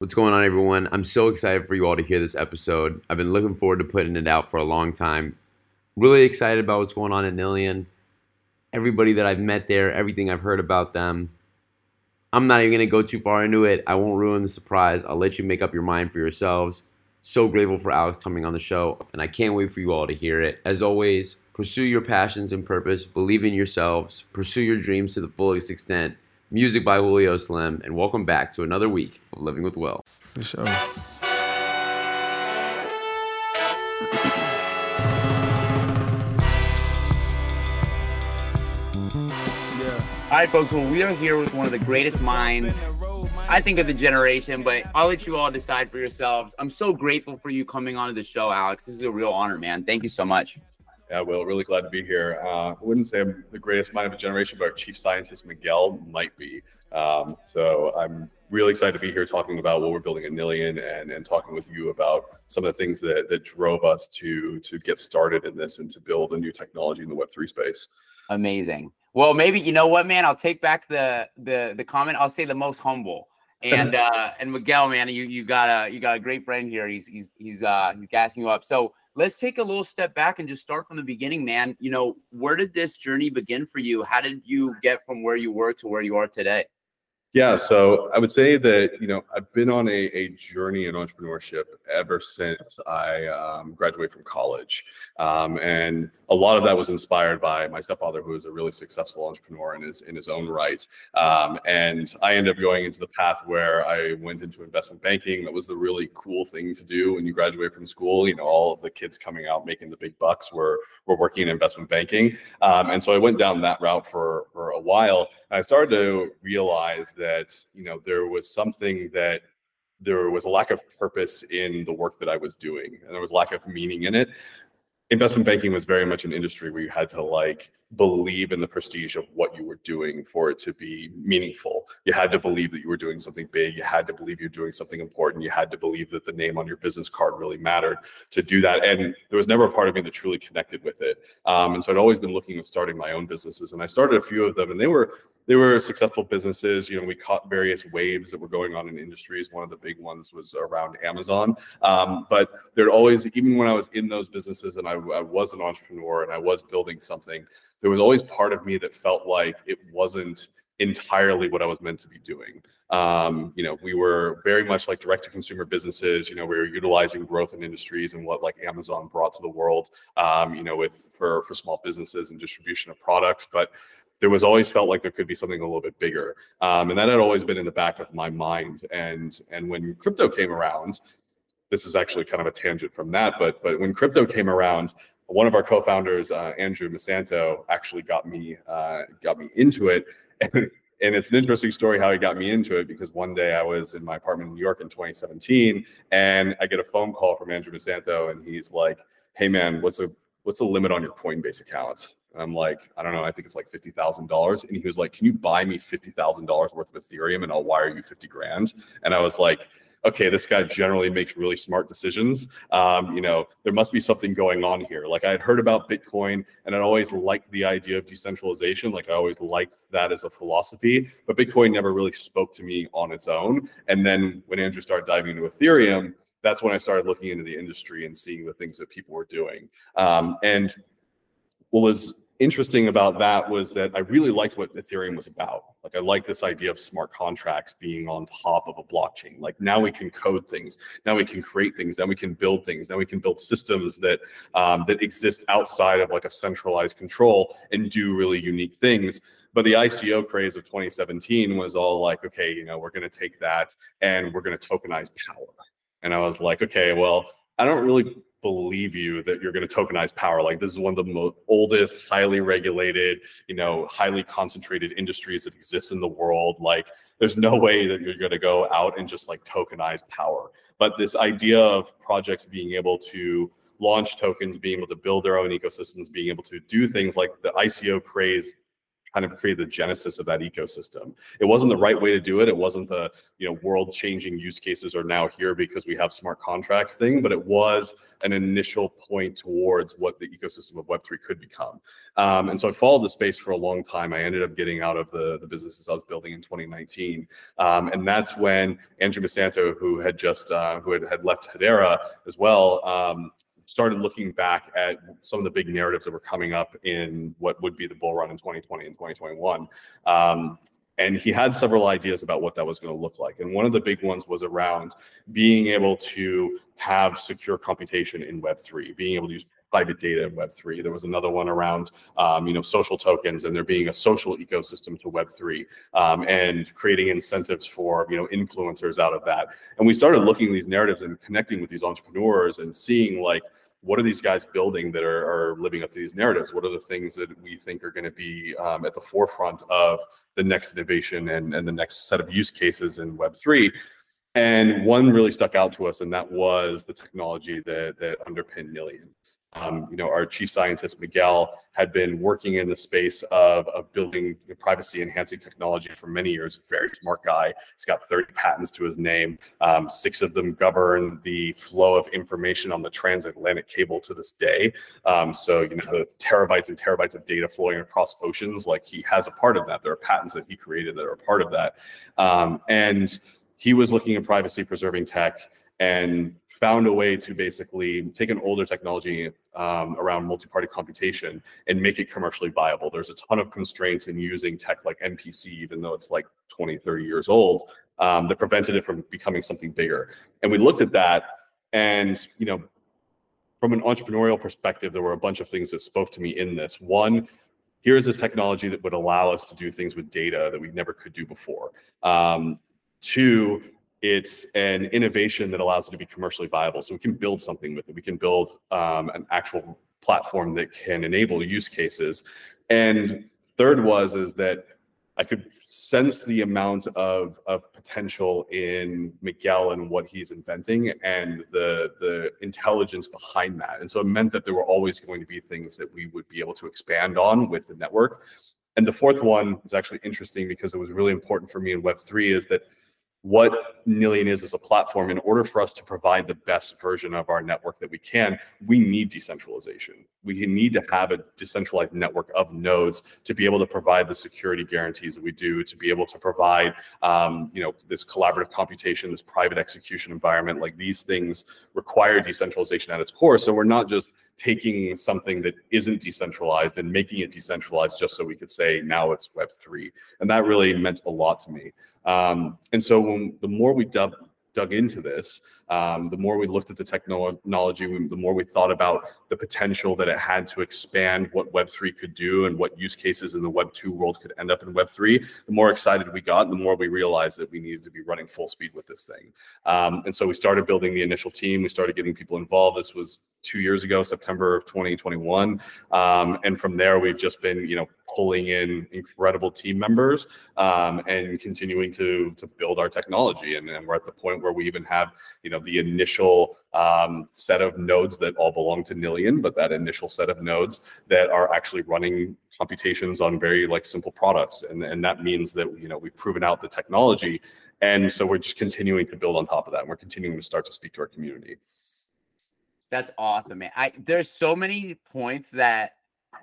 What's going on, everyone? I'm so excited for you all to hear this episode. I've been looking forward to putting it out for a long time. Really excited about what's going on at Nillion. Everybody that I've met there, everything I've heard about them. I'm not even going to go too far into it. I won't ruin the surprise. I'll let you make up your mind for yourselves. So grateful for Alex coming on the show, and I can't wait for you all to hear it. As always, pursue your passions and purpose, believe in yourselves, pursue your dreams to the fullest extent Music by Julio Slim, and welcome back to another week of Living with Will. For sure. All right, folks. Well, we are here with one of the greatest minds, I think, of the generation. But I'll let you all decide for yourselves. I'm so grateful for you coming onto the show, Alex. This is a real honor, man. Thank you so much. Yeah, Will, really glad to be here. Uh, I wouldn't say I'm the greatest mind of a generation, but our chief scientist, Miguel, might be. Um, so I'm really excited to be here talking about what we're building at Nillion and, and talking with you about some of the things that, that drove us to, to get started in this and to build a new technology in the Web3 space. Amazing. Well, maybe you know what, man. I'll take back the the the comment. I'll say the most humble. And uh and Miguel, man, you you got a you got a great friend here. He's he's he's uh he's gassing you up. So let's take a little step back and just start from the beginning, man. You know, where did this journey begin for you? How did you get from where you were to where you are today? Yeah, so I would say that you know I've been on a, a journey in entrepreneurship ever since I um, graduated from college, um, and a lot of that was inspired by my stepfather, who is a really successful entrepreneur in his in his own right. Um, and I ended up going into the path where I went into investment banking. That was the really cool thing to do when you graduate from school. You know, all of the kids coming out making the big bucks were were working in investment banking, um, and so I went down that route for for a while. I started to realize that you know there was something that there was a lack of purpose in the work that I was doing, and there was lack of meaning in it. Investment banking was very much an industry where you had to like believe in the prestige of what you were doing for it to be meaningful. You had to believe that you were doing something big. You had to believe you're doing something important. You had to believe that the name on your business card really mattered to do that. And there was never a part of me that truly connected with it. Um, and so I'd always been looking at starting my own businesses, and I started a few of them, and they were they were successful businesses. You know, we caught various waves that were going on in industries. One of the big ones was around Amazon. Um, but there'd always, even when I was in those businesses and I, I was an entrepreneur and I was building something, there was always part of me that felt like it wasn't entirely what I was meant to be doing. Um, you know, we were very much like direct to consumer businesses. You know, we were utilizing growth in industries and what like Amazon brought to the world. Um, you know, with for for small businesses and distribution of products, but there was always felt like there could be something a little bit bigger, um, and that had always been in the back of my mind. And and when crypto came around, this is actually kind of a tangent from that, but but when crypto came around, one of our co-founders, uh, Andrew Masanto, actually got me uh, got me into it. And, it's an interesting story how he got me into it because one day I was in my apartment in New York in 2017, and I get a phone call from Andrew Masanto, and he's like, "Hey man, what's a what's the limit on your Coinbase account?" I'm like, I don't know, I think it's like fifty thousand dollars. And he was like, Can you buy me fifty thousand dollars worth of Ethereum and I'll wire you fifty grand? And I was like, okay, this guy generally makes really smart decisions. Um, you know, there must be something going on here. Like I had heard about Bitcoin and I'd always liked the idea of decentralization. Like I always liked that as a philosophy, but Bitcoin never really spoke to me on its own. And then when Andrew started diving into Ethereum, that's when I started looking into the industry and seeing the things that people were doing. Um, and what was interesting about that was that I really liked what Ethereum was about. Like I like this idea of smart contracts being on top of a blockchain. Like now we can code things, now we can create things, now we can build things, now we can build systems that um, that exist outside of like a centralized control and do really unique things. But the ICO craze of 2017 was all like, okay, you know, we're going to take that and we're going to tokenize power. And I was like, okay, well, I don't really believe you that you're going to tokenize power. Like this is one of the most oldest, highly regulated, you know, highly concentrated industries that exists in the world. Like there's no way that you're going to go out and just like tokenize power. But this idea of projects being able to launch tokens, being able to build their own ecosystems, being able to do things like the ICO craze kind of created the genesis of that ecosystem. It wasn't the right way to do it. It wasn't the you know world changing use cases are now here because we have smart contracts thing, but it was an initial point towards what the ecosystem of Web3 could become. Um, and so I followed the space for a long time. I ended up getting out of the, the businesses I was building in 2019. Um, and that's when Andrew Masanto, who had just uh, who had, had left Hedera as well, um, started looking back at some of the big narratives that were coming up in what would be the bull run in 2020 and 2021. Um, and he had several ideas about what that was going to look like. And one of the big ones was around being able to have secure computation in Web3, being able to use private data in Web3. There was another one around, um, you know, social tokens and there being a social ecosystem to Web3 um, and creating incentives for, you know, influencers out of that. And we started looking at these narratives and connecting with these entrepreneurs and seeing like, what are these guys building that are, are living up to these narratives? What are the things that we think are going to be um, at the forefront of the next innovation and, and the next set of use cases in Web3? And one really stuck out to us, and that was the technology that, that underpinned Nillion. Um, you know, our chief scientist Miguel had been working in the space of, of building privacy enhancing technology for many years. Very smart guy. He's got 30 patents to his name. Um, six of them govern the flow of information on the transatlantic cable to this day. Um, so, you know, terabytes and terabytes of data flowing across oceans, like he has a part of that. There are patents that he created that are a part of that. Um, and he was looking at privacy preserving tech and found a way to basically take an older technology um, around multi-party computation and make it commercially viable. There's a ton of constraints in using tech like MPC, even though it's like 20, 30 years old, um, that prevented it from becoming something bigger. And we looked at that and, you know, from an entrepreneurial perspective, there were a bunch of things that spoke to me in this. One, here's this technology that would allow us to do things with data that we never could do before. Um, two, it's an innovation that allows it to be commercially viable. So we can build something with it. We can build um, an actual platform that can enable use cases. And third was is that I could sense the amount of, of potential in Miguel and what he's inventing and the the intelligence behind that. And so it meant that there were always going to be things that we would be able to expand on with the network. And the fourth one is actually interesting because it was really important for me in Web3 is that what Nillion is as a platform, in order for us to provide the best version of our network that we can, we need decentralization. We need to have a decentralized network of nodes to be able to provide the security guarantees that we do, to be able to provide, um, you know, this collaborative computation, this private execution environment. Like these things require decentralization at its core. So we're not just taking something that isn't decentralized and making it decentralized just so we could say now it's Web3. And that really meant a lot to me. Um, and so when, the more we dug, dug into this, um, the more we looked at the technology, the more we thought about the potential that it had to expand what Web3 could do and what use cases in the Web2 world could end up in Web3, the more excited we got, the more we realized that we needed to be running full speed with this thing. Um, and so we started building the initial team. We started getting people involved. This was two years ago, September of 2021. Um, and from there, we've just been, you know, pulling in incredible team members um, and continuing to to build our technology. And, and, we're at the point where we even have, you know, the initial um, set of nodes that all belong to Nillion, but that initial set of nodes that are actually running computations on very like simple products. And, and that means that, you know, we've proven out the technology. And so we're just continuing to build on top of that. And we're continuing to start to speak to our community. That's awesome, man. I there's so many points that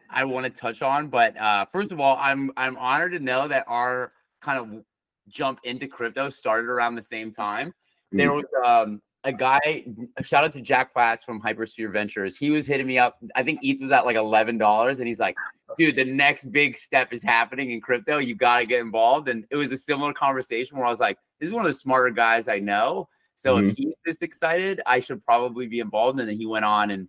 I want to touch on, but uh, first of all, I'm I'm honored to know that our kind of jump into crypto started around the same time. Mm. There was um, a guy. A shout out to Jack Platts from Hypersphere Ventures. He was hitting me up. I think ETH was at like eleven dollars, and he's like, "Dude, the next big step is happening in crypto. You got to get involved." And it was a similar conversation where I was like, "This is one of the smarter guys I know." So mm-hmm. if he's this excited, I should probably be involved. And then he went on and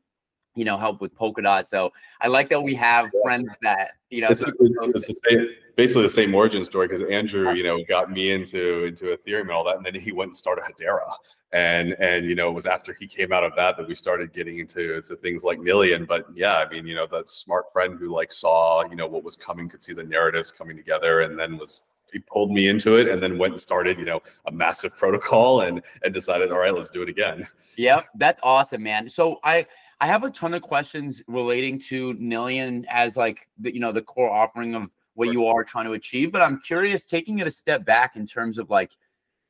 you know help with Polkadot. So I like that we have friends that you know. It's, it's, it's the same, basically the same origin story because Andrew, you know, got me into into Ethereum and all that, and then he went and started Hedera. And and you know it was after he came out of that that we started getting into, into things like Nillion. But yeah, I mean you know that smart friend who like saw you know what was coming, could see the narratives coming together, and then was he pulled me into it and then went and started, you know, a massive protocol and and decided, all right, let's do it again. Yep, that's awesome, man. So I I have a ton of questions relating to Nillion as like the you know the core offering of what you are trying to achieve. But I'm curious, taking it a step back in terms of like,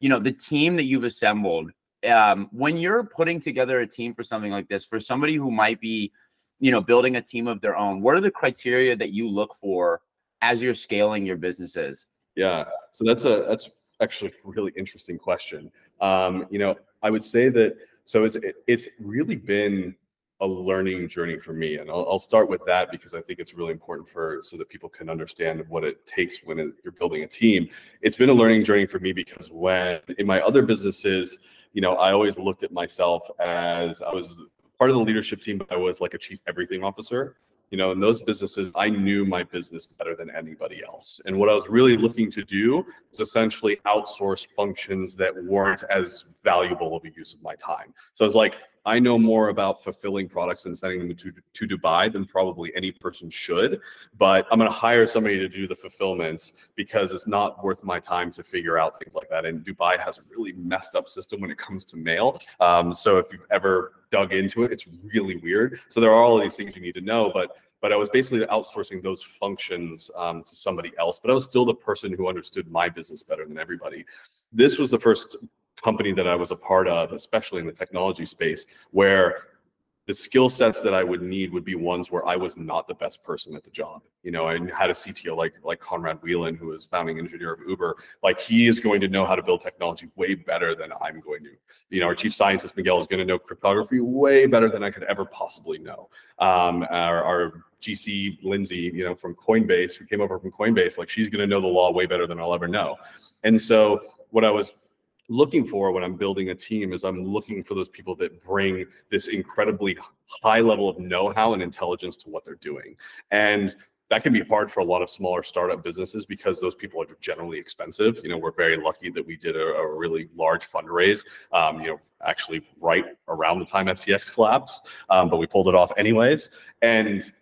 you know, the team that you've assembled. Um, when you're putting together a team for something like this, for somebody who might be, you know, building a team of their own, what are the criteria that you look for as you're scaling your businesses? Yeah, so that's a that's actually a really interesting question. Um, you know, I would say that so it's it, it's really been a learning journey for me and I'll, I'll, start with that because i think it's really important for so that people can understand what it takes when it, you're building a team. It's been a learning journey for me because when in my other businesses you know i always looked at myself as i was part of the leadership team but i was like a chief everything officer you know in those businesses i knew my business better than anybody else. And what i was really looking to do was essentially outsource functions that weren't as valuable of a use of my time. So it's like I know more about fulfilling products and sending them to, to Dubai than probably any person should. But I'm going to hire somebody to do the fulfillments because it's not worth my time to figure out things like that. And Dubai has a really messed up system when it comes to mail. Um, so if you've ever dug into it, it's really weird. So there are all these things you need to know. But but I was basically outsourcing those functions um, to somebody else. But I was still the person who understood my business better than everybody. This was the first company that I was a part of, especially in the technology space, where the skill sets that I would need would be ones where I was not the best person at the job. You know, I had a CTO like like Conrad Whelan, who is founding engineer of Uber. Like he is going to know how to build technology way better than I'm going to. You know, our chief scientist Miguel is going to know cryptography way better than I could ever possibly know. Um, our, our GC Lindsay, you know, from Coinbase, who came over from Coinbase, like she's going to know the law way better than I'll ever know. And so what I was looking for when I'm building a team is I'm looking for those people that bring this incredibly high level of know-how and intelligence to what they're doing. And that can be hard for a lot of smaller startup businesses because those people are generally expensive. You know, we're very lucky that we did a, a really large fundraise. Um, you know, actually right around the time FTX collapsed, um, but we pulled it off anyways. And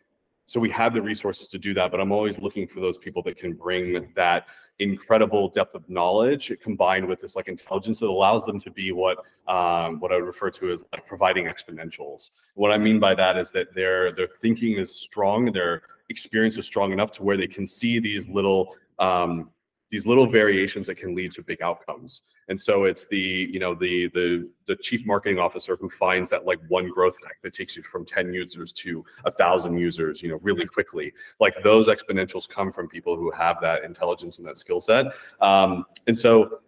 so we have the resources to do that. But I'm always looking for those people that can bring that incredible depth of knowledge combined with this like intelligence that allows them to be what um, what I would refer to as like providing exponentials. What I mean by that is that their their thinking is strong, their experience is strong enough to where they can see these little um, these little variations that can lead to big outcomes. And so it's the, you know, the the the chief marketing officer who finds that like one growth hack that takes you from 10 users to a thousand users, you know, really quickly. Like those exponentials come from people who have that intelligence and that skill set. Um, and so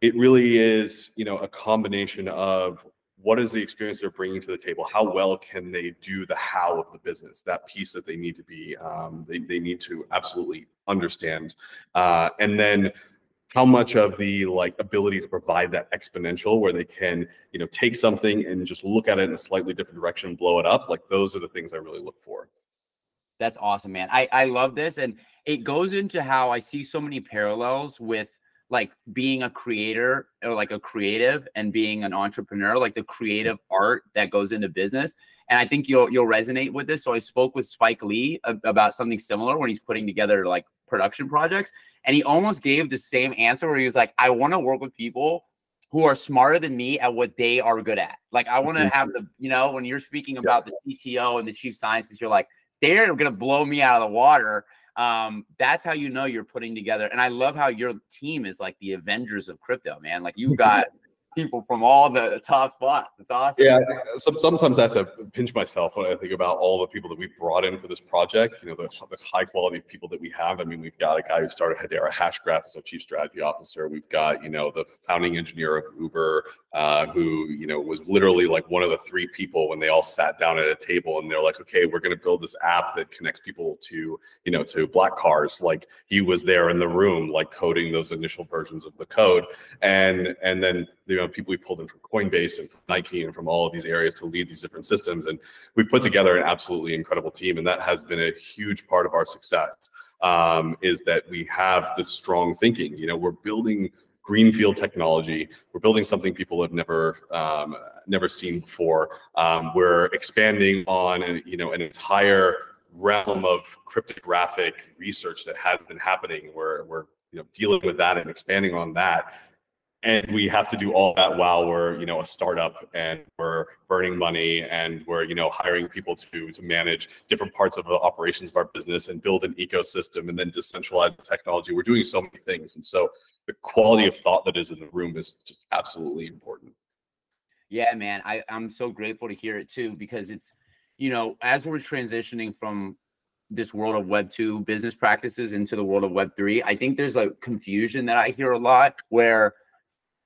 it really is, you know, a combination of what is the experience they're bringing to the table? How well can they do the how of the business? That piece that they need to be um, they, they need to absolutely understand. Uh, and then how much of the like ability to provide that exponential where they can you know take something and just look at it in a slightly different direction and blow it up like those are the things i really look for. That's awesome man. I i love this and it goes into how i see so many parallels with like being a creator or like a creative and being an entrepreneur like the creative art that goes into business. And i think you'll you'll resonate with this. So i spoke with spike lee about something similar when he's putting together like production projects. And he almost gave the same answer where he was like i want to work with people who are smarter than me at what they are good at. Like i want to mm-hmm. have the you know when you're speaking about the cto and the chief scientist you're like they're going to blow me out of the water um, that's how you know you're putting together. And I love how your team is like the Avengers of crypto, man. Like you got people from all the top spots. It's awesome. Yeah, some, sometimes I have to pinch myself when I think about all the people that we brought in for this project. You know, the, the high quality of people that we have. I mean, we've got a guy who started Hedera Hashgraph as our chief strategy officer. We've got you know the founding engineer of Uber, uh, who you know was literally like one of the three people when they all sat down at a table and they're like, okay, we're going to build this app that connects people to you know to black cars. Like he was there in the room, like coding those initial versions of the code, and and then you know people we pulled in from Coinbase and from Nike and from all of these areas to lead these different systems, and we've put together an absolutely incredible team, and that has been a huge part of our success. Um, is that we have this strong thinking. You know, we're building greenfield technology. We're building something people have never um, never seen before. Um, we're expanding on you know an entire realm of cryptographic research that has been happening. We're we're you know dealing with that and expanding on that. And we have to do all that while we're you know a startup and we're burning money and we're you know hiring people to to manage different parts of the operations of our business and build an ecosystem and then decentralize the technology. We're doing so many things. And so the quality of thought that is in the room is just absolutely important. Yeah man. I, i'm so grateful to hear it too because it's you know as we're transitioning from this world of web 2 business practices into the world of web 3 i think there's a confusion that i hear a lot where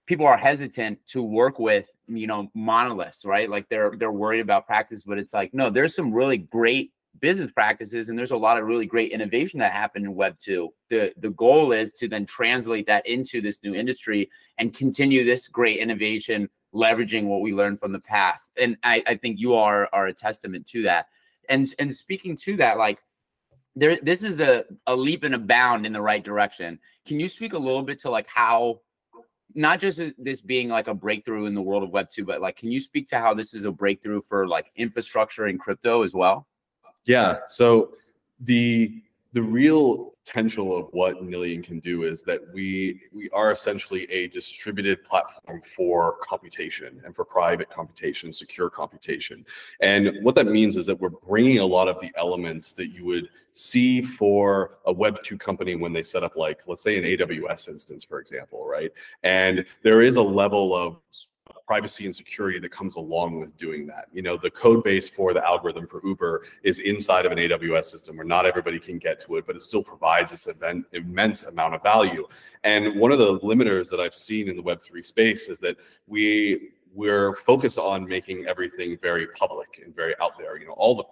people are hesitant to work with you know monoliths right? Like they're they're worried about practice but it's like no there's some really great business practices and there's a lot of really great innovation that happened in web 2 the the goal is to then translate that into this new industry and continue this great innovation leveraging what we learned from the past. And i, I think you are are a testament to that. And and speaking to that like there this is a, a leap and a bound in the right direction. Can you speak a little bit to like how not just this being like a breakthrough in the world of web 2 but like can you speak to how this is a breakthrough for like infrastructure and crypto as well? Yeah so the the real potential of what Nillion can do is that we we are essentially a distributed platform for computation and for private computation, secure computation. And what that means is that we're bringing a lot of the elements that you would see for a Web 2 company when they set up like let's say an AWS instance for example, right? And there is a level of privacy and security that comes along with doing that. You know, the code base for the algorithm for Uber is inside of an AWS system where not everybody can get to it, but it still provides this event, immense amount of value. And one of the limiters that I've seen in the Web3 space is that we we're focused on making everything very public and very out there. You know, all the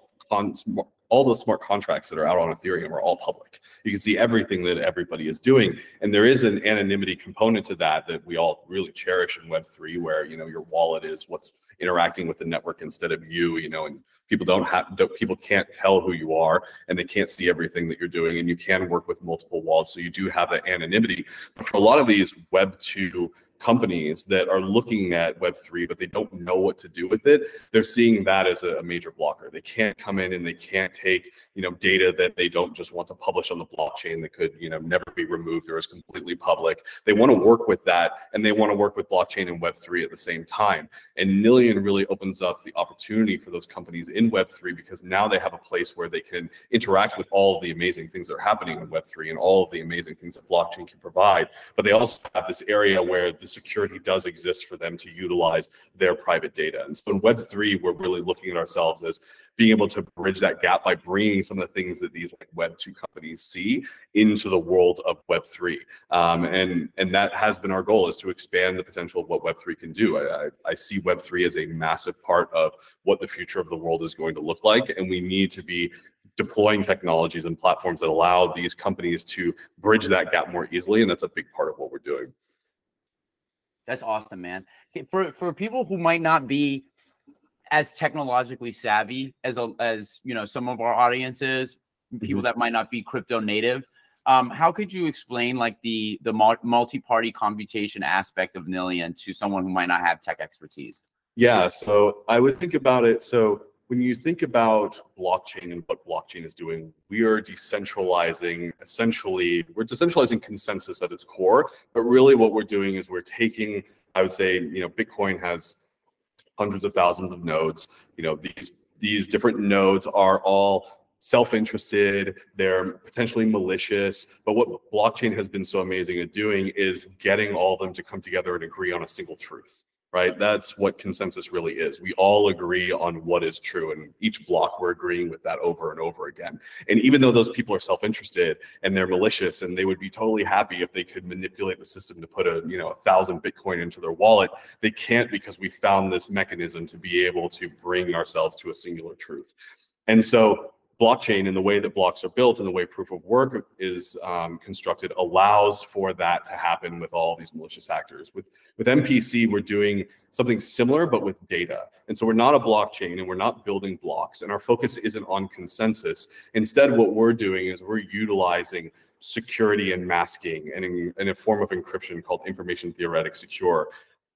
all the smart contracts that are out on Ethereum are all public. You can see everything that everybody is doing, and there is an anonymity component to that that we all really cherish in Web three, where you know your wallet is what's interacting with the network instead of you. You know, and people don't have don't, people can't tell who you are, and they can't see everything that you're doing, and you can work with multiple wallets, so you do have that anonymity. But for a lot of these Web two companies that are looking at Web3, but they don't know what to do with it, they're seeing that as a, major blocker. They can't come in and they can't take, you know, data that they don't just want to publish on the blockchain that could, you know, never be removed or is completely public. They want to work with that and they want to work with blockchain and Web3 at the same time. And Nillion really opens up the opportunity for those companies in Web3 because now they have a place where they can interact with all of the amazing things that are happening in Web3 and all of the amazing things that blockchain can provide. But they also have this area where the security does exist for them to utilize their private data. And so in Web3, we're really looking at ourselves as being able to bridge that gap by bringing some of the things that these like Web2 companies see into the world of Web3. Um, and, and that has been our goal is to expand the potential of what Web3 can do. I, I, I see Web3 as a massive part of what the future of the world is going to look like. And we need to be deploying technologies and platforms that allow these companies to bridge that gap more easily. And that's a big part of what we're doing. That's awesome, man. For for people who might not be as technologically savvy as a, as you know some of our audiences, people mm-hmm. that might not be crypto native, um, how could you explain like the the multi-party computation aspect of Nillion to someone who might not have tech expertise? Yeah, so I would think about it. So when you think about blockchain and what blockchain is doing, we are decentralizing essentially, we're decentralizing consensus at its core. But really, what we're doing is we're taking, I would say, you know, Bitcoin has hundreds of thousands of nodes. You know, these these different nodes are all self-interested they're potentially malicious but what blockchain has been so amazing at doing is getting all of them to come together and agree on a single truth right? That's what consensus really is. We all agree on what is true, and each block we're agreeing with that over and over again. And even though those people are self-interested and they're malicious, and they would be totally happy if they could manipulate the system to put a you know a thousand Bitcoin into their wallet, they can't because we found this mechanism to be able to bring ourselves to a singular truth. And so blockchain and the way that blocks are built and the way proof of work is um, constructed allows for that to happen with all these malicious actors. With with MPC, we're doing something similar but with data. And so we're not a blockchain and we're not building blocks and our focus isn't on consensus. Instead, what we're doing is we're utilizing security and masking and in, in a form of encryption called information theoretic secure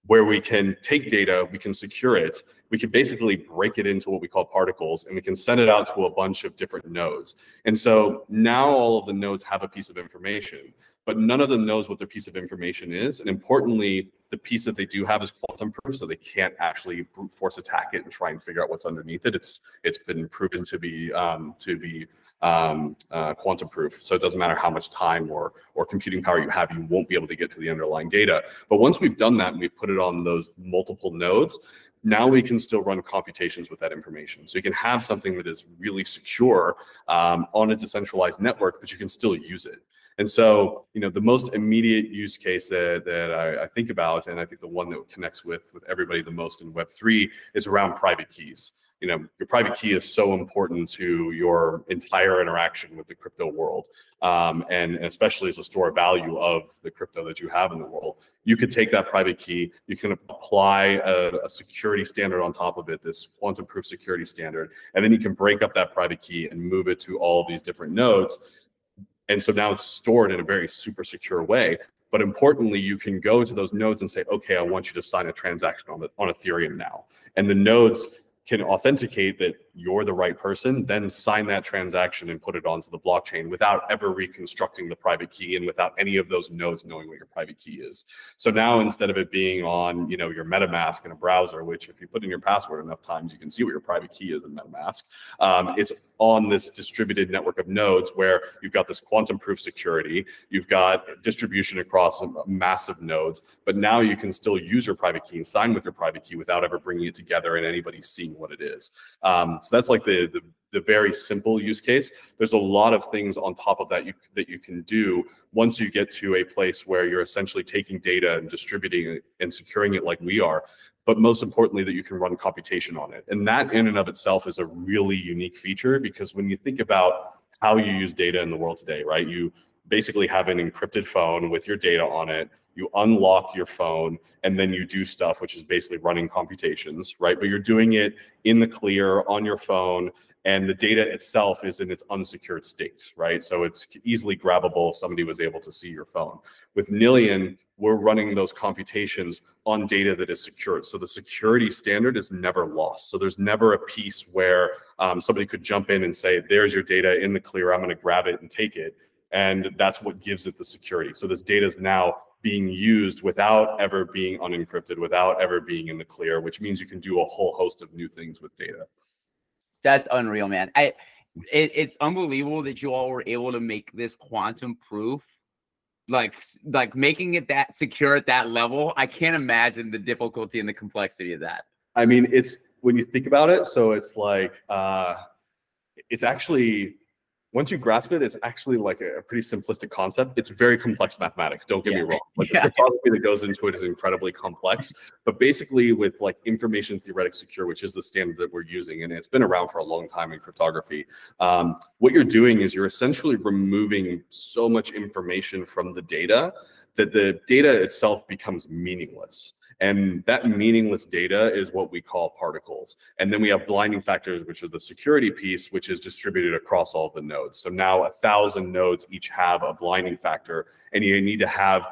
where we can take data, we can secure it, we can basically break it into what we call particles, and we can send it out to a bunch of different nodes. And so now all of the nodes have a piece of information. but none of them knows what their piece of information is. And importantly, the piece that they do have is quantum proof, so they can't actually brute force attack it and try and figure out what's underneath it. It's it's been proven to be um, to be um, uh, quantum proof. So it doesn't matter how much time or or computing power you have, you won't be able to get to the underlying data. But once we've done that and we've put it on those multiple nodes, now we can still run computations with that information. So you can have something that is really secure um, on a decentralized network, but you can still use it. And so, you know, the most immediate use case that, that I, I, think about, and I think the one that connects with with everybody the most in Web3 is around private keys you know your private key is so important to your entire interaction with the crypto world um, and, especially as a store of value of the crypto that you have in the world. You could take that private key you can apply a, a security standard on top of it this quantum proof security standard and then you can break up that private key and move it to all these different nodes. And so now it's stored in a very super secure way. But importantly, you can go to those nodes and say, okay, I want you to sign a transaction on, the, on Ethereum now. And the nodes can authenticate that you're the right person, then sign that transaction and put it onto the blockchain without ever reconstructing the private key and without any of those nodes knowing what your private key is. So now instead of it being on, you know, your MetaMask in a browser, which if you put in your password enough times, you can see what your private key is in MetaMask. Um, it's on this distributed network of nodes where you've got this quantum proof security, you've got distribution across massive nodes, but now you can still use your private key and sign with your private key without ever bringing it together and anybody seeing what it is. Um, so that's like the, the the very simple use case. There's a lot of things on top of that you that you can do once you get to a place where you're essentially taking data and distributing it and securing it like we are. But most importantly, that you can run computation on it. And that in and of itself is a really unique feature because when you think about how you use data in the world today, right? You basically have an encrypted phone with your data on it you unlock your phone and then you do stuff which is basically running computations right? But you're doing it in the clear on your phone and the data itself is in its unsecured state right? So it's easily grabbable if somebody was able to see your phone. With Nillion we're running those computations on data that is secured. So the security standard is never lost. So there's never a piece where um, somebody could jump in and say there's your data in the clear. I'm going to grab it and take it. And that's what gives it the security. So this data is now being used without ever being unencrypted, without ever being in the clear, which means you can do a whole host of new things with data. That's unreal, man. I it, it's unbelievable that you all were able to make this quantum proof like like making it that secure at that level i can't imagine the difficulty and the complexity of that i mean it's when you think about it so it's like uh it's actually once you grasp it, it's actually like a, pretty simplistic concept. It's very complex mathematics. Don't get yeah. me wrong. Like yeah. the cryptography that goes into it is incredibly complex. But basically, with like information theoretic secure, which is the standard that we're using, and it's been around for a long time in cryptography, um, what you're doing is you're essentially removing so much information from the data that the data itself becomes meaningless. And that meaningless data is what we call particles. And then we have blinding factors, which are the security piece, which is distributed across all the nodes. So now a thousand nodes each have a blinding factor, and you need to have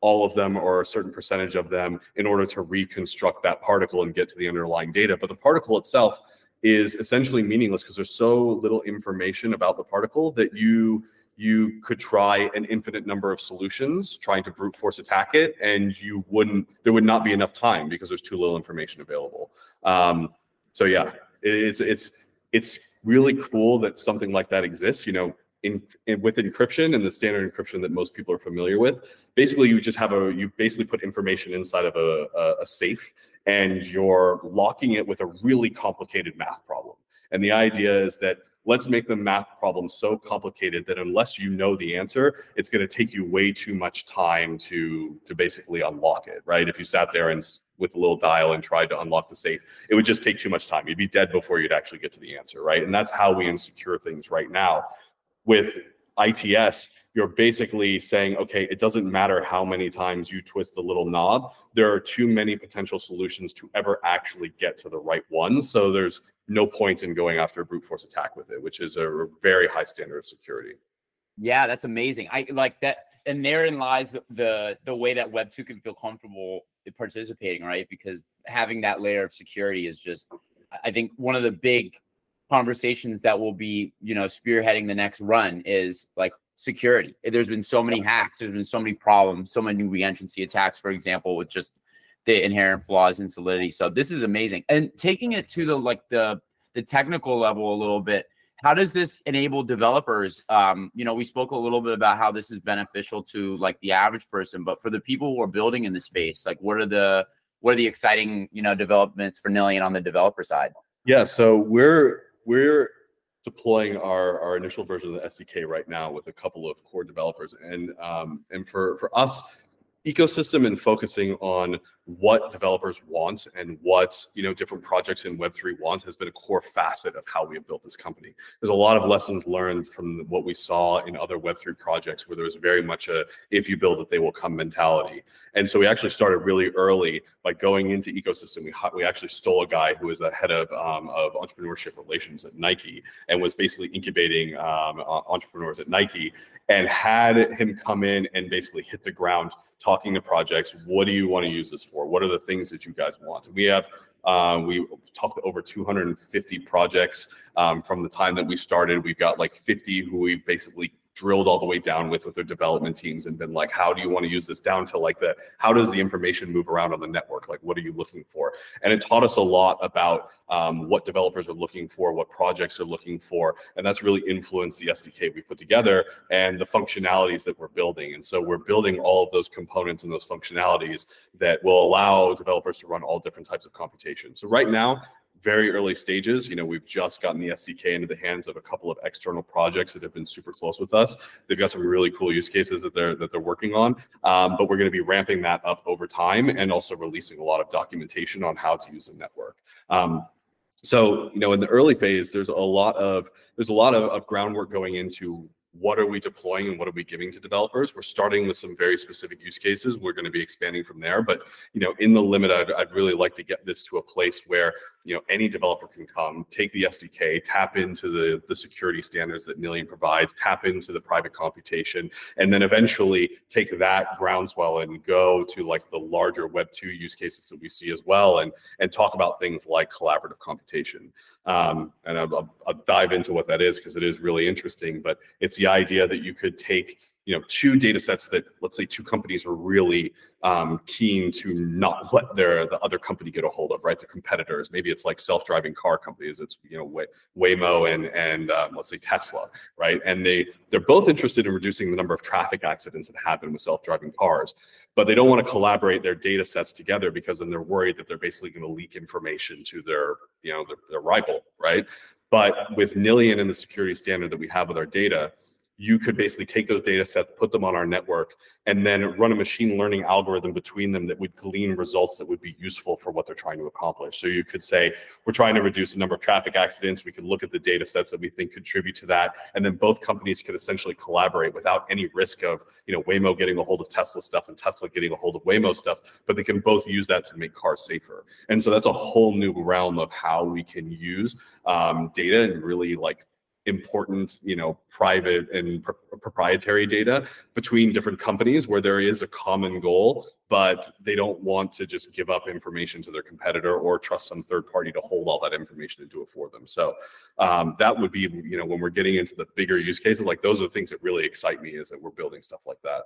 all of them or a certain percentage of them in order to reconstruct that particle and get to the underlying data. But the particle itself is essentially meaningless because there's so little information about the particle that you you could try an infinite number of solutions trying to brute force attack it and you wouldn't there would not be enough time because there's too little information available. Um, so yeah it's it's it's really cool that something like that exists you know in, in, with encryption and the standard encryption that most people are familiar with. Basically you just have a you basically put information inside of a, a, a safe and you're locking it with a really complicated math problem. And the idea is that let's make the math problem so complicated that unless you know the answer, it's going to take you way too much time to to basically unlock it, right? If you sat there and with a little dial and tried to unlock the safe, it would just take too much time. You'd be dead before you'd actually get to the answer, right? And that's how we insecure things right now. With ITS, you're basically saying, okay, it doesn't matter how many times you twist the little knob. There are too many potential solutions to ever actually get to the right one. So there's no point in going after a brute force attack with it, which is a very high standard of security. Yeah, that's amazing. I like that, and therein lies the the way that Web two can feel comfortable participating, right? Because having that layer of security is just, I think, one of the big conversations that will be, you know, spearheading the next run is like security. There's been so many hacks, there's been so many problems, so many reentrancy attacks, for example, with just the inherent flaws in Solidity. So this is amazing. And taking it to the like the the technical level a little bit, how does this enable developers? Um, you know, we spoke a little bit about how this is beneficial to like the average person, but for the people who are building in the space, like what are the what are the exciting you know developments for Nillion on the developer side? Yeah, so we're we're deploying our, our initial version of the SDK right now with a couple of core developers. And um, and for for us, ecosystem and focusing on what developers want and what you know different projects in web3 want has been a core facet of how we have built this company. There's a lot of lessons learned from what we saw in other web3 projects where there was very much a if you build it they will come mentality. And so we actually started really early by going into ecosystem. We, we actually stole a guy who was the head of, um, of entrepreneurship relations at nike and was basically incubating um, entrepreneurs at nike and had him come in and basically hit the ground talking to projects. What do you want to use this for what are the things that you guys want? We have uh, we talked to over 250 projects um, from the time that we started. We've got like 50 who we basically drilled all the way down with with their development teams and been like how do you want to use this down to like the how does the information move around on the network? Like what are you looking for? And it taught us a lot about um, what developers are looking for what projects are looking for and that's really influenced the sdk we put together and the functionalities that we're building. And so we're building all of those components and those functionalities that will allow developers to run all different types of computation. So right now very early stages. You know, we've just gotten the SDK into the hands of a couple of external projects that have been super close with us. They've got some really cool use cases that they're that they're working on. Um, but we're going to be ramping that up over time and also releasing a lot of documentation on how to use the network. Um, so, you know, in the early phase, there's a lot of there's a lot of, of groundwork going into what are we deploying and what are we giving to developers? We're starting with some very specific use cases. We're going to be expanding from there. But you know in the limit I'd, I'd, really like to get this to a place where you know any developer can come take the sdk tap into the the security standards that Nillion provides tap into the private computation and then eventually take that groundswell and go to like the larger web 2 use cases that we see as well and and talk about things like collaborative computation um, and I'll, I'll, dive into what that is because it is really interesting. But it's the idea that you could take you know two data sets that let's say two companies are really um, keen to not let their the other company get a hold of right? The competitors. Maybe it's like self-driving car companies. It's you know Way, waymo and and um, let's say tesla right? And they they're both interested in reducing the number of traffic accidents that happen with self-driving cars but they don't want to collaborate their data sets together because then they're worried that they're basically going to leak information to their you know their, their rival right? But with Nillion and the security standard that we have with our data you could basically take those data sets, put them on our network, and then run a machine learning algorithm between them that would glean results that would be useful for what they're trying to accomplish. So you could say, we're trying to reduce the number of traffic accidents. We could look at the data sets that we think contribute to that. And then both companies could essentially collaborate without any risk of, you know, Waymo getting a hold of Tesla stuff and Tesla getting a hold of Waymo stuff, but they can both use that to make cars safer. And so that's a whole new realm of how we can use um, data and really like important, you know, private and pr- proprietary data between different companies where there is a common goal, but they don't want to just give up information to their competitor or trust some third party to hold all that information and do it for them. So um, that would be, you know, when we're getting into the bigger use cases, like those are the things that really excite me is that we're building stuff like that.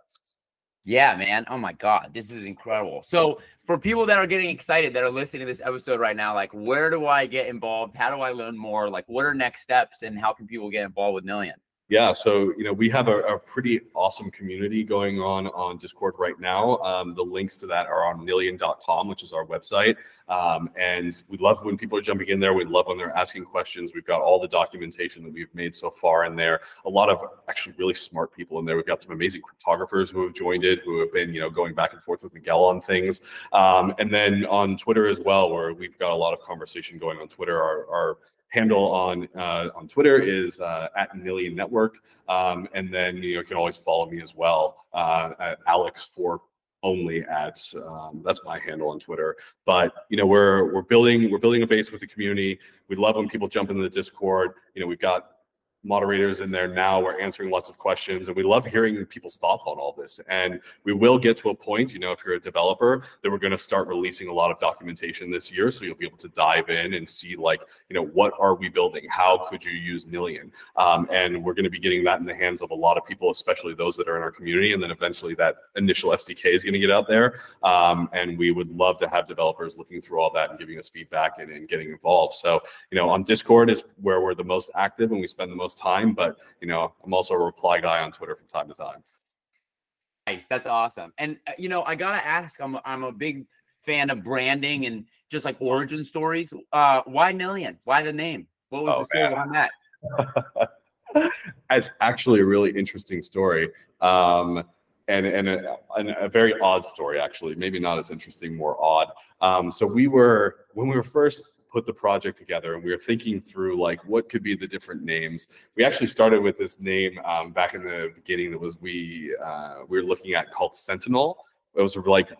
Yeah, man. Oh my God. This is incredible. So, for people that are getting excited that are listening to this episode right now, like, where do I get involved? How do I learn more? Like, what are next steps and how can people get involved with Nillion? Yeah, so you know we have a, a, pretty awesome community going on on Discord right now. Um, the links to that are on nillion.com, which is our website. Um, and we love when people are jumping in there. We love when they're asking questions. We've got all the documentation that we've made so far in there. A lot of actually really smart people in there. We've got some amazing cryptographers who have joined it, who have been you know going back and forth with Miguel on things. Um, and then on Twitter as well, where we've got a lot of conversation going on Twitter. Our, our handle on uh, on Twitter is uh, at Nillion Network, um, and then you, know, can always follow me as well uh, at Alex for only at um, that's my handle on Twitter. But you know we're we're building we're building a base with the community. We love when people jump into the Discord. You know we've got moderators in there now. We're answering lots of questions and we love hearing people's thoughts on all this. And we will get to a point, you know, if you're a developer, that we're going to start releasing a lot of documentation this year. So you'll be able to dive in and see like, you know, what are we building? How could you use Nillion? Um, and we're going to be getting that in the hands of a lot of people, especially those that are in our community. And then eventually that initial SDK is going to get out there. Um, and we would love to have developers looking through all that and giving us feedback and, and getting involved. So, you know, on Discord is where we're the most active and we spend the most time, but you know, I'm also a reply guy on Twitter from time to time. Nice, that's awesome. And uh, you know, I gotta ask, I'm I'm a big fan of branding and just like origin stories. Uh, why Nillion? Why the name? What was oh, the story behind that? it's actually a really interesting story. Um, and and a, and a, very odd story actually maybe not as interesting more odd um, so we were when we were first put the project together and we were thinking through like what could be the different names. We actually started with this name um, back in the beginning that was we uh, we were looking at called sentinel. It was like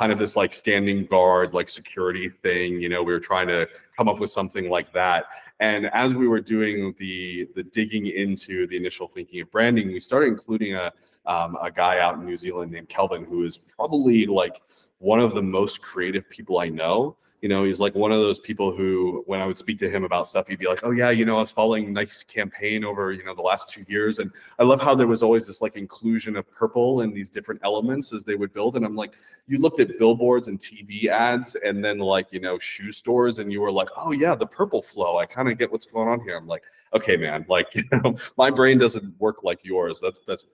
kind of this like standing guard like security thing you know we were trying to come up with something like that. And as we were doing the the digging into the initial thinking of branding we started including a um, a guy out in new zealand named kelvin who is probably like one of the most creative people i know you know, he's like one of those people who, when I would speak to him about stuff, he'd be like, "Oh yeah, you know, I was following Nike's campaign over, you know, the last two years, and I love how there was always this like inclusion of purple and these different elements as they would build." And I'm like, you looked at billboards and TV ads, and then like you know shoe stores, and you were like, "Oh yeah, the purple flow. I kind of get what's going on here." I'm like, "Okay, man, like you know, my brain doesn't work like yours. That's that's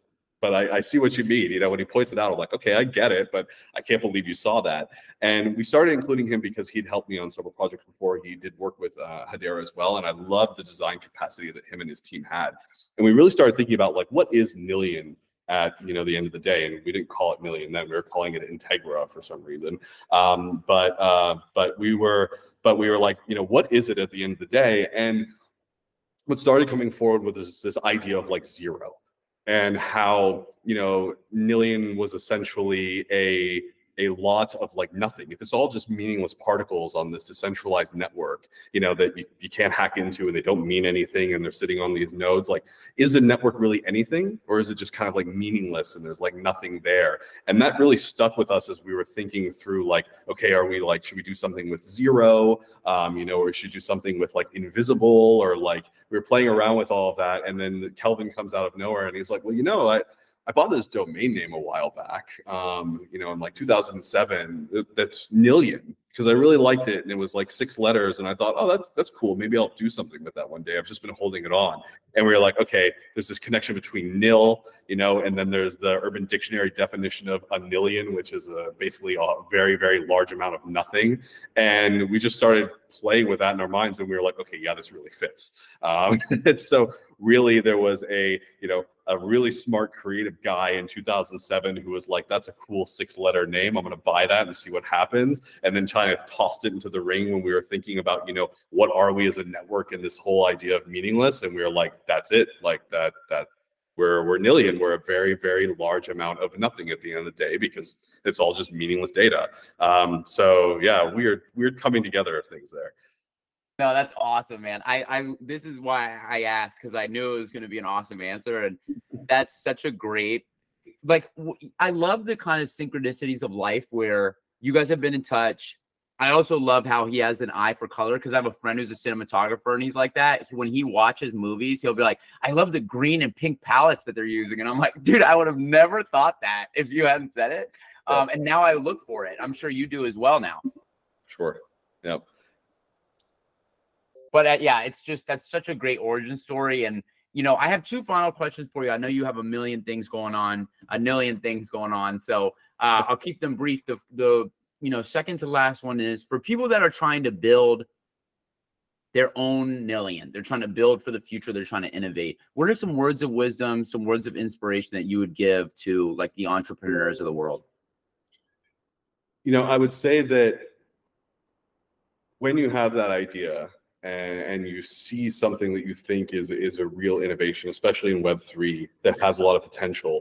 but I, I, see what you mean. You know, when he points it out, I'm like, okay, I get it, but I can't believe you saw that. And we started including him because he'd helped me on several projects before. He did work with uh, as well, and I love the design capacity that him and his team had. And we really started thinking about like, what is Nillion at you know the end of the day? And we didn't call it Nillion then; we were calling it Integra for some reason. Um, but uh, but we were but we were like, you know, what is it at the end of the day? And what started coming forward with this, this idea of like zero and how you know Nillion was essentially a a lot of like nothing. If it's all just meaningless particles on this decentralized network, you know, that you, you can't hack into and they don't mean anything and they're sitting on these nodes, like, is a network really anything? Or is it just kind of like meaningless and there's like nothing there? And that really stuck with us as we were thinking through like, okay, are we like, should we do something with zero? Um, you know, or should do something with like invisible or like we were playing around with all of that. And then Kelvin comes out of nowhere and he's like, well, you know, I I bought this domain name a while back, um, you know, in like 2007. That's Nillion because I really liked it, and it was like six letters, and I thought, oh, that's that's cool. Maybe I'll do something with that one day. I've just been holding it on, and we were like, okay, there's this connection between nil, you know, and then there's the Urban Dictionary definition of a nillion, which is a, basically a very very large amount of nothing, and we just started playing with that in our minds, and we were like, okay, yeah, this really fits. Um, and so really, there was a you know a really smart creative guy in 2007 who was like that's a cool six letter name. I'm going to buy that and see what happens. And then of tossed it into the ring when we were thinking about you know what are we as a network and this whole idea of meaningless? And we were like that's it. Like that that we're we're nillion we're a very very large amount of nothing at the end of the day because it's all just meaningless data um, so yeah weird weird coming together of things there no, that's awesome, man. I, I this is why I asked because I knew it was going to be an awesome answer, and that's such a great. Like, I love the kind of synchronicities of life where you guys have been in touch. I also love how he has an eye for color because I have a friend who's a cinematographer and he's like that. When he watches movies, he'll be like, I love the green and pink palettes that they're using. And I'm like, dude, I would have never thought that if you hadn't said it. Um, and now I look for it. I'm sure you do as well now. Sure. Yep but uh, yeah, it's just that's such a great origin story. And you know, I have two final questions for you. I know you have a million things going on, a million things going on. So uh, I'll keep them brief. The the you know second to last one is for people that are trying to build their own Nillion. They're trying to build for the future. They're trying to innovate. What are some words of wisdom, some words of inspiration that you would give to like the entrepreneurs of the world? You know, I would say that when you have that idea, and, and you see something that you think is, is a real innovation, especially in Web3 that has a lot of potential,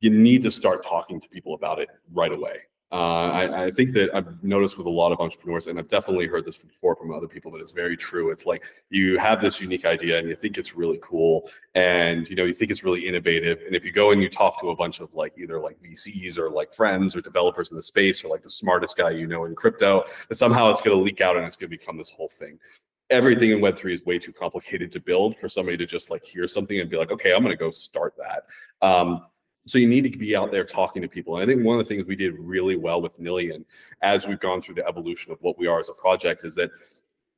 you need to start talking to people about it right away. Uh, I, I, think that I've noticed with a lot of entrepreneurs, and I've definitely heard this before from other people, but it's very true. It's like you have this unique idea and you think it's really cool, and you know you think it's really innovative, and if you go and you talk to a bunch of like either like VCs or like friends or developers in the space or like the smartest guy you know in crypto, and somehow it's going to leak out and it's going to become this whole thing. Everything in web3 is way too complicated to build for somebody to just like hear something and be like okay i'm going to go start that. Um, so you need to be out there talking to people. And I think one of the things we did really well with Nillion as we've gone through the evolution of what we are as a project is that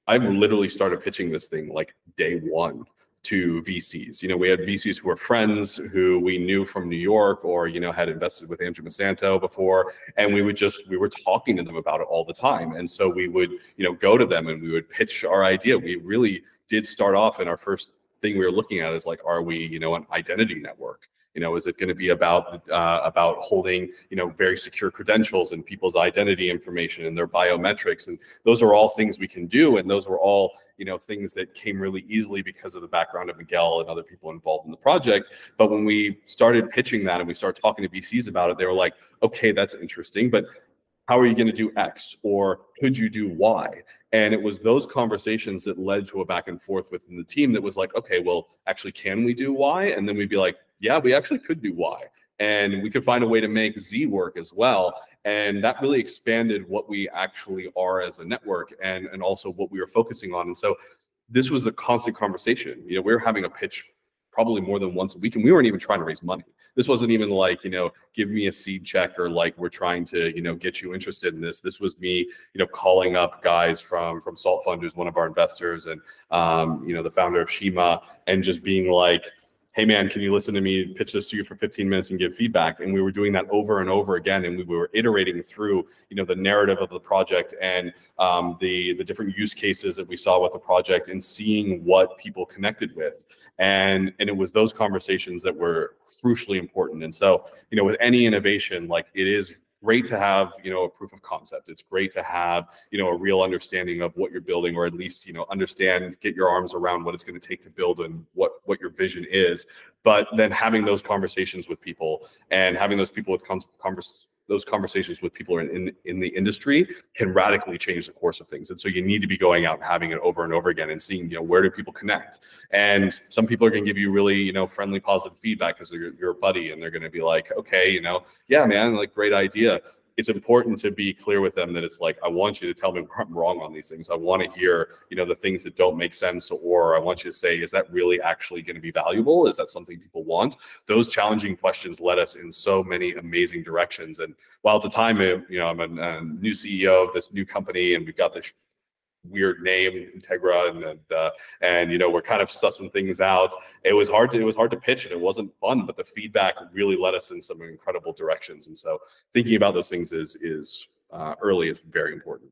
I literally started pitching this thing like day one to VCs. You know, we had VCs who were friends who we knew from New York or, you know, had invested with Andrew Masanto before. And we would just, we were talking to them about it all the time. And so we would, you know, go to them and we would pitch our idea. We really did start off in our first thing we were looking at is like, are we, you know, an identity network? You know, is it going to be about uh, about holding you know very secure credentials and people's identity information and their biometrics? And those are all things we can do, and those were all you know things that came really easily because of the background of Miguel and other people involved in the project. But when we started pitching that and we started talking to VCs about it, they were like, okay, that's interesting, but how are you going to do X or could you do Y? And it was those conversations that led to a back and forth within the team that was like, okay, well, actually, can we do Y? And then we'd be like, yeah, we actually could do Y. And we could find a way to make Z work as well. And that really expanded what we actually are as a network and, and also what we were focusing on. And so this was a constant conversation. You know, we were having a pitch probably more than once a week, and we weren't even trying to raise money. This wasn't even like, you know, give me a seed check or like we're trying to, you know, get you interested in this. This was me, you know, calling up guys from from Salt Fund, who's one of our investors, and um, you know, the founder of Shima, and just being like, hey man, can you listen to me pitch this to you for 15 minutes and give feedback? And we were doing that over and over again, and we were iterating through, you know, the narrative of the project and um, the the different use cases that we saw with the project, and seeing what people connected with. And and it was those conversations that were crucially important. And so, you know, with any innovation, like it is great to have you know a proof of concept. It's great to have you know a real understanding of what you're building or at least you know understand get your arms around what it's going to take to build and what what your vision is. But then having those conversations with people and having those people with converse those conversations with people in, in, in the industry can radically change the course of things. And so you need to be going out and having it over and over again and seeing, you know, where do people connect? And some people are going to give you really, you know, friendly, positive feedback because you're your buddy and they're going to be like, okay, you know, yeah, man, like great idea it's important to be clear with them that it's like I want you to tell me where I'm wrong on these things. I want to hear, you know, the things that don't make sense, or I want you to say, is that really actually going to be valuable? Is that something people want? Those challenging questions led us in so many amazing directions. And while at the time, you know, I'm a, a new CEO of this new company, and we've got this weird name integra and and, uh, and you know we're kind of sussing things out. It was hard to it was hard to pitch and it wasn't fun but the feedback really led us in some incredible directions. And so thinking about those things is is uh, early is very important.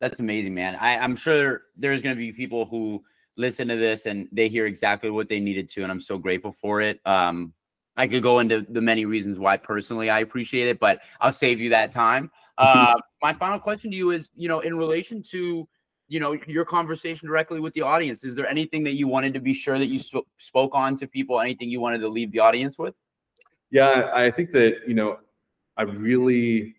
That's amazing man. I, i'm sure there's going to be people who listen to this and they hear exactly what they needed to and i'm so grateful for it. Um I could go into the many reasons why personally I appreciate it, but I'll save you that time. Uh, my final question to you is, you know, in relation to, you know, your conversation directly with the audience, is there anything that you wanted to be sure that you sp- spoke on to people? Anything you wanted to leave the audience with? Yeah, I think that you know, I really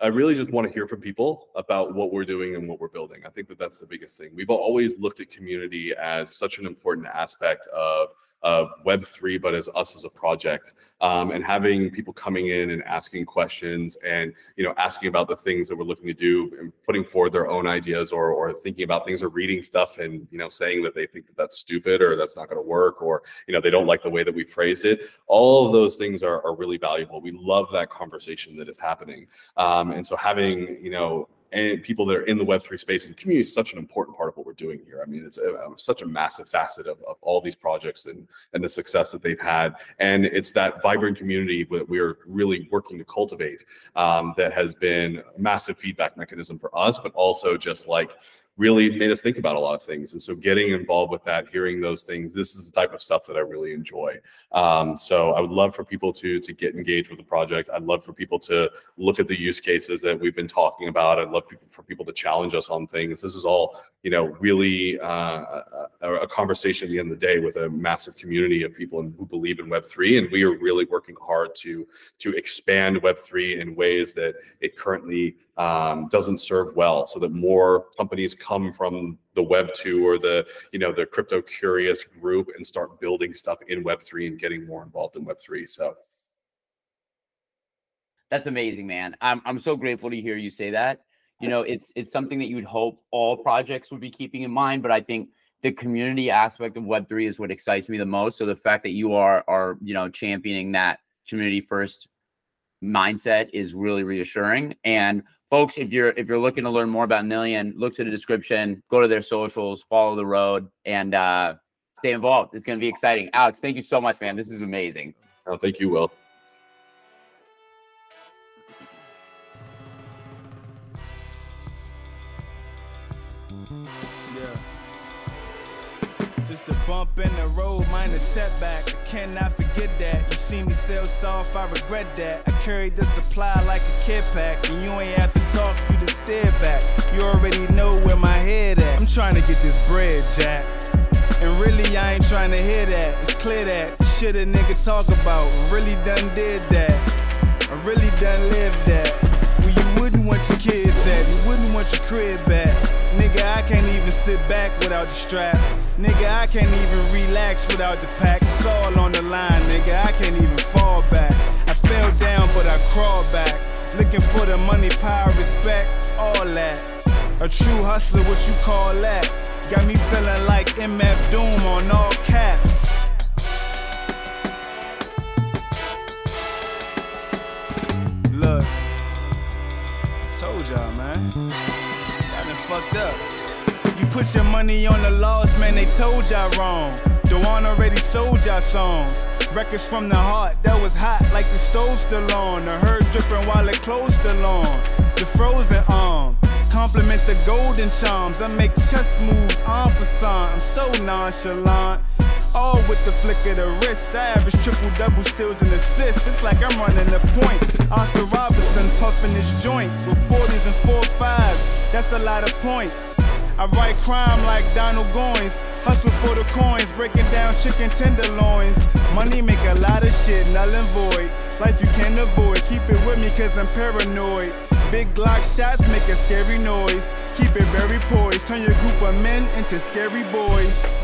I really just want to hear from people about what we're doing and what we're building. I think that that's the biggest thing. We've always looked at community as such an important aspect of of Web3, but as us as a project, um, and having people coming in and asking questions and you know asking about the things that we're looking to do and putting forward their own ideas or or thinking about things or reading stuff and you know saying that they think that that's stupid or that's not going to work or you know they don't like the way that we phrased it. All of those things are, are really valuable. We love that conversation that is happening, um, and so having you know and people that are in the Web3 space and community is such an important part of what we're doing here. I mean, it's a, a, such a massive facet of, of all these projects and, and the success that they've had. And it's that vibrant community that we're really working to cultivate um, that has been a massive feedback mechanism for us, but also just like really made us think about a lot of things. And so getting involved with that, hearing those things, this is the type of stuff that I really enjoy. Um, so I would love for people to to get engaged with the project. I'd love for people to look at the use cases that we've been talking about. I'd love for people to challenge us on things. This is all, you know, really uh, a, a, conversation at the end of the day with a massive community of people who believe in Web3. And we are really working hard to to expand Web3 in ways that it currently um, doesn't serve well so that more companies come from the web 2 or the you know the crypto curious group and start building stuff in web 3 and getting more involved in web 3 so. That's amazing man. I'm, I'm so grateful to hear you say that. You know it's it's something that you'd hope all projects would be keeping in mind but i think the community aspect of web3 is what excites me the most. So the fact that you are are you know championing that community first mindset is really reassuring. And folks, if you're if you're looking to learn more about Nillion, look to the description, go to their socials, follow the road, and uh, stay involved. It's going to be exciting. Alex, thank you so much, man. This is amazing. Oh, thank you, Will. Just a bump in the road, minor setback. I cannot forget that. You see me sell soft, I regret that. I carry the supply like a kid pack. And you ain't have to talk, you just stare back. You already know where my head at. I'm trying to get this bread, Jack. And really, I ain't trying to hear that. It's clear that the shit a nigga talk about really done did that. I really done lived that. Where you wouldn't want your kids at, you wouldn't want your crib back. Nigga, I can't even sit back without the strap. Nigga, I can't even relax without the pack. It's all on the line, nigga. I can't even fall back. I fell down, but I crawled back. Looking for the money, power, respect, all that. A true hustler, what you call that? Got me feeling like MF Doom on all caps. Fucked up. You put your money on the laws, man, they told y'all wrong. Dewan already sold y'all songs. Records from the heart that was hot like the stove still on. The herd dripping while it closed still on. The frozen arm. Compliment the golden charms. I make chess moves en passant. I'm so nonchalant. Flick of the wrist. Average triple double steals and assists. It's like I'm running the point. Oscar Robertson puffing his joint with 40s and 4 5s. That's a lot of points. I write crime like Donald Goines. Hustle for the coins, breaking down chicken tenderloins. Money make a lot of shit null and void. Life you can't avoid. Keep it with me cause I'm paranoid. Big Glock shots make a scary noise. Keep it very poised. Turn your group of men into scary boys.